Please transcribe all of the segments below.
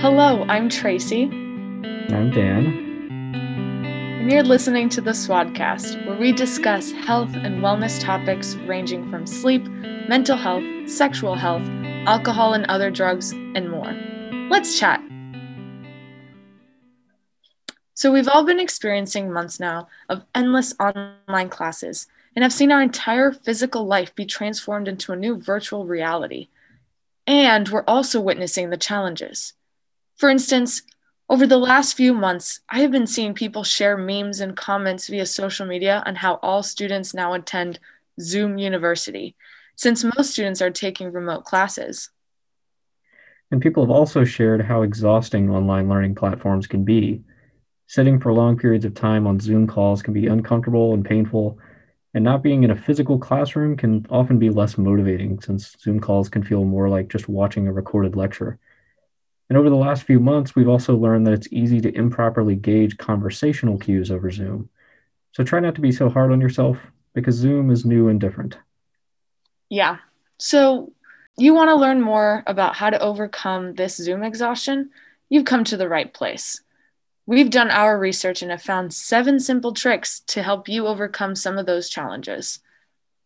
Hello, I'm Tracy. I'm Dan. And you're listening to the Swadcast, where we discuss health and wellness topics ranging from sleep, mental health, sexual health, alcohol and other drugs, and more. Let's chat. So, we've all been experiencing months now of endless online classes and have seen our entire physical life be transformed into a new virtual reality. And we're also witnessing the challenges. For instance, over the last few months, I have been seeing people share memes and comments via social media on how all students now attend Zoom University, since most students are taking remote classes. And people have also shared how exhausting online learning platforms can be Sitting for long periods of time on Zoom calls can be uncomfortable and painful, and not being in a physical classroom can often be less motivating since Zoom calls can feel more like just watching a recorded lecture. And over the last few months, we've also learned that it's easy to improperly gauge conversational cues over Zoom. So try not to be so hard on yourself because Zoom is new and different. Yeah. So you want to learn more about how to overcome this Zoom exhaustion? You've come to the right place. We've done our research and have found seven simple tricks to help you overcome some of those challenges.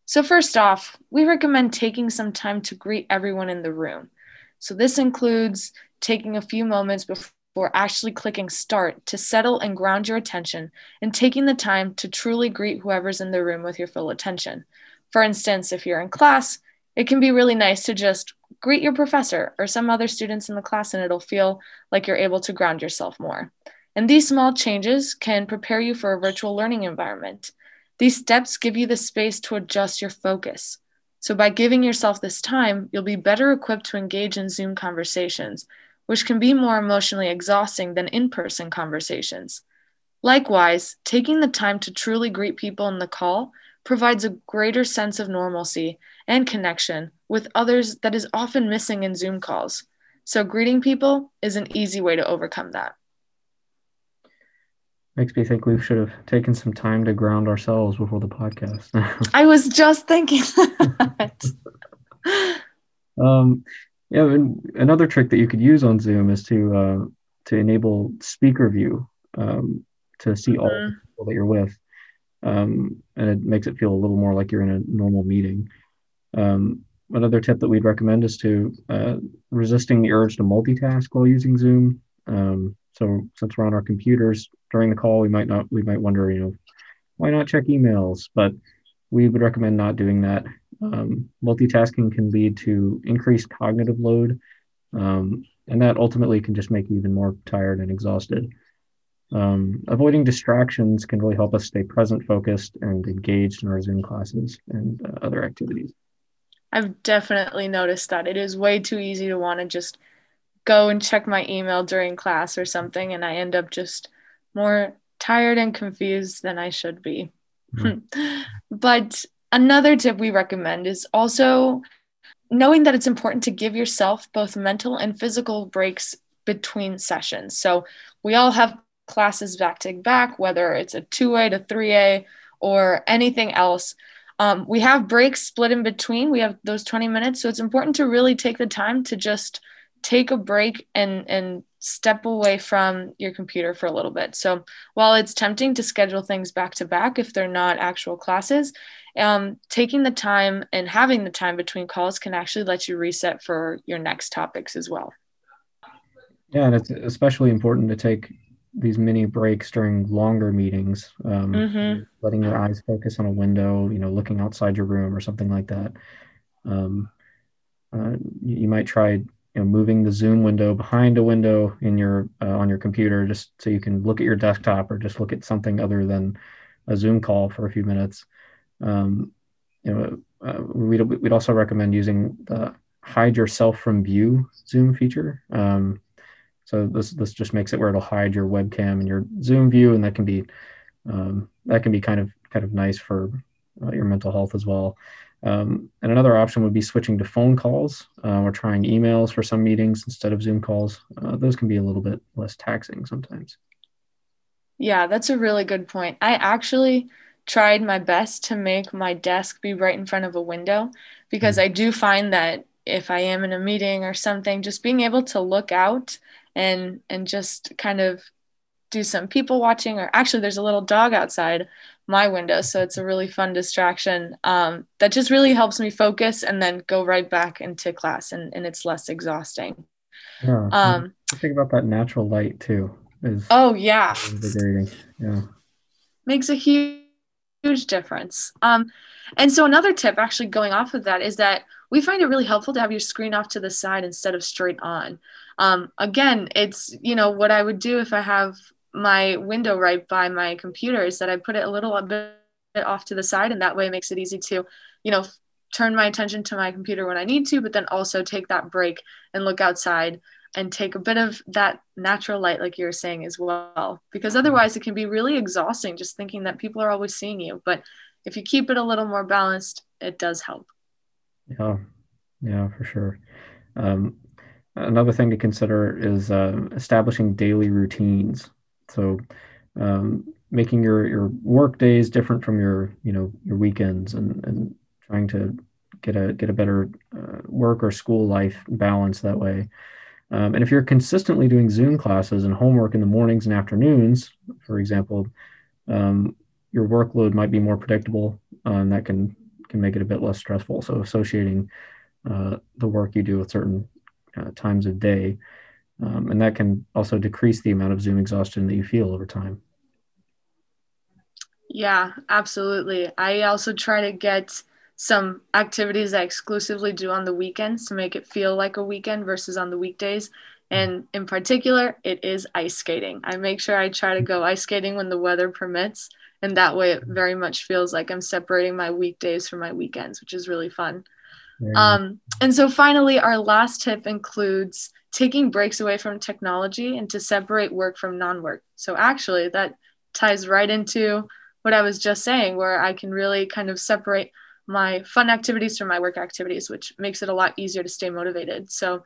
So, first off, we recommend taking some time to greet everyone in the room. So, this includes taking a few moments before actually clicking start to settle and ground your attention and taking the time to truly greet whoever's in the room with your full attention. For instance, if you're in class, it can be really nice to just greet your professor or some other students in the class, and it'll feel like you're able to ground yourself more. And these small changes can prepare you for a virtual learning environment. These steps give you the space to adjust your focus. So, by giving yourself this time, you'll be better equipped to engage in Zoom conversations, which can be more emotionally exhausting than in person conversations. Likewise, taking the time to truly greet people in the call provides a greater sense of normalcy and connection with others that is often missing in Zoom calls. So, greeting people is an easy way to overcome that makes me think we should have taken some time to ground ourselves before the podcast. I was just thinking that. um, yeah, another trick that you could use on Zoom is to uh, to enable speaker view um, to see all mm-hmm. the people that you're with, um, and it makes it feel a little more like you're in a normal meeting. Um, another tip that we'd recommend is to uh, resisting the urge to multitask while using Zoom. Um, so since we're on our computers during the call, we might not we might wonder, you know, why not check emails? But we would recommend not doing that. Um, multitasking can lead to increased cognitive load, um, and that ultimately can just make you even more tired and exhausted. Um, avoiding distractions can really help us stay present, focused, and engaged in our Zoom classes and uh, other activities. I've definitely noticed that it is way too easy to want to just go and check my email during class or something and I end up just more tired and confused than I should be. Mm-hmm. but another tip we recommend is also knowing that it's important to give yourself both mental and physical breaks between sessions. So we all have classes back to back, whether it's a 2A to 3A or anything else. Um, we have breaks split in between. We have those 20 minutes. So it's important to really take the time to just take a break and and step away from your computer for a little bit. So while it's tempting to schedule things back to back if they're not actual classes, um, taking the time and having the time between calls can actually let you reset for your next topics as well. Yeah, and it's especially important to take these mini breaks during longer meetings, um, mm-hmm. letting your eyes focus on a window, you know, looking outside your room or something like that. Um, uh, you, you might try you know, moving the Zoom window behind a window in your uh, on your computer, just so you can look at your desktop or just look at something other than a Zoom call for a few minutes. Um, you know, uh, we'd, we'd also recommend using the hide yourself from view Zoom feature. Um, so this this just makes it where it'll hide your webcam and your Zoom view, and that can be um, that can be kind of kind of nice for uh, your mental health as well. Um, and another option would be switching to phone calls uh, or trying emails for some meetings instead of Zoom calls. Uh, those can be a little bit less taxing sometimes. Yeah, that's a really good point. I actually tried my best to make my desk be right in front of a window because mm-hmm. I do find that if I am in a meeting or something, just being able to look out and and just kind of do some people watching or actually there's a little dog outside my window so it's a really fun distraction. Um, that just really helps me focus and then go right back into class and, and it's less exhausting. Yeah um, think about that natural light too is oh yeah. invigorating yeah. Makes a huge huge difference. Um, and so another tip actually going off of that is that we find it really helpful to have your screen off to the side instead of straight on. Um, again it's you know what i would do if i have my window right by my computer is that I put it a little bit off to the side, and that way it makes it easy to, you know, turn my attention to my computer when I need to, but then also take that break and look outside and take a bit of that natural light, like you were saying as well. Because otherwise, it can be really exhausting just thinking that people are always seeing you. But if you keep it a little more balanced, it does help. Yeah, yeah, for sure. Um, another thing to consider is uh, establishing daily routines. So um, making your your work days different from your you know your weekends and and trying to get a get a better uh, work or school life balance that way. Um, and if you're consistently doing Zoom classes and homework in the mornings and afternoons, for example, um, your workload might be more predictable, uh, and that can can make it a bit less stressful. So associating uh, the work you do with certain uh, times of day um, and that can also decrease the amount of Zoom exhaustion that you feel over time. Yeah, absolutely. I also try to get some activities I exclusively do on the weekends to make it feel like a weekend versus on the weekdays. And in particular, it is ice skating. I make sure I try to go ice skating when the weather permits. And that way, it very much feels like I'm separating my weekdays from my weekends, which is really fun. Um, and so, finally, our last tip includes taking breaks away from technology and to separate work from non work. So, actually, that ties right into what I was just saying, where I can really kind of separate my fun activities from my work activities, which makes it a lot easier to stay motivated. So,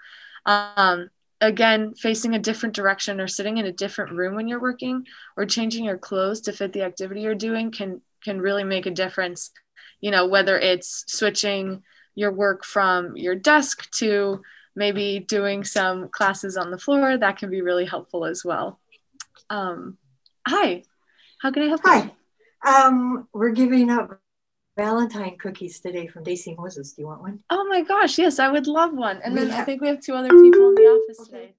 um, again, facing a different direction or sitting in a different room when you're working or changing your clothes to fit the activity you're doing can can really make a difference. You know, whether it's switching your work from your desk to maybe doing some classes on the floor, that can be really helpful as well. Um, hi, how can I help hi. you? Hi, um, we're giving up Valentine cookies today from Daisy Moses. Do you want one? Oh my gosh, yes, I would love one. And we then have- I think we have two other people in the office okay. today.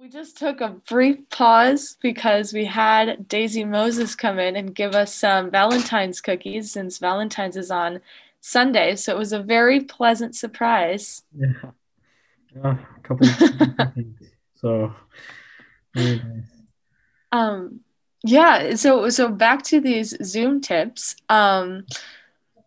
We just took a brief pause because we had Daisy Moses come in and give us some Valentine's cookies since Valentine's is on Sunday. So it was a very pleasant surprise. Yeah. Yeah, a couple So nice. Um yeah, so so back to these Zoom tips. Um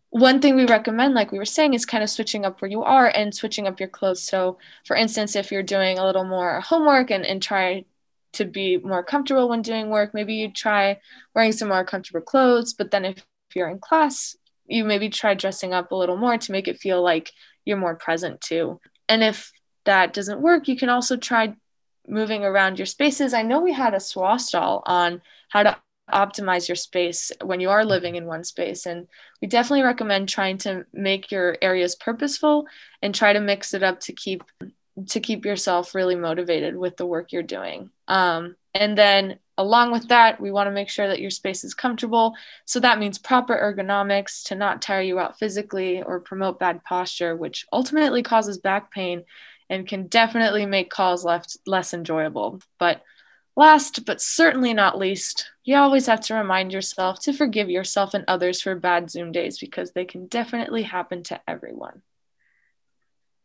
one thing we recommend, like we were saying, is kind of switching up where you are and switching up your clothes. So, for instance, if you're doing a little more homework and, and try to be more comfortable when doing work, maybe you try wearing some more comfortable clothes. But then if you're in class, you maybe try dressing up a little more to make it feel like you're more present too. And if that doesn't work, you can also try moving around your spaces. I know we had a SWOSTAL on how to optimize your space when you are living in one space. And we definitely recommend trying to make your areas purposeful and try to mix it up to keep to keep yourself really motivated with the work you're doing. Um, and then along with that, we want to make sure that your space is comfortable. So that means proper ergonomics to not tire you out physically or promote bad posture, which ultimately causes back pain and can definitely make calls left less enjoyable. But last but certainly not least, you always have to remind yourself to forgive yourself and others for bad Zoom days because they can definitely happen to everyone.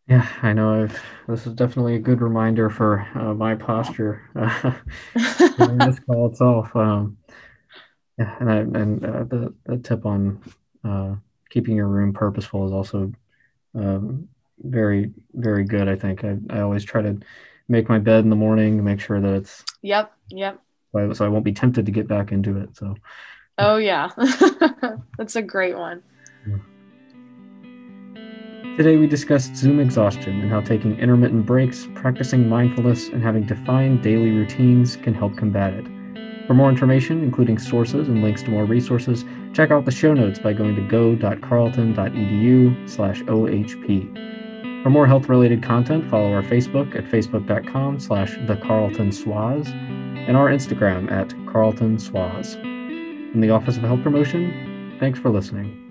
Yeah, I know. I've, this is definitely a good reminder for uh, my posture in this call itself. Um, yeah, and I, and uh, the, the tip on uh, keeping your room purposeful is also um, very very good. I think I, I always try to make my bed in the morning make sure that it's yep yep. So I, so I won't be tempted to get back into it. So. Oh yeah, that's a great one. Yeah. Today we discussed Zoom exhaustion and how taking intermittent breaks, practicing mindfulness, and having defined daily routines can help combat it. For more information, including sources and links to more resources, check out the show notes by going to go.carleton.edu slash OHP. For more health-related content, follow our Facebook at facebook.com slash the Carleton SWAs and our Instagram at Carleton SWAs. From the Office of Health Promotion, thanks for listening.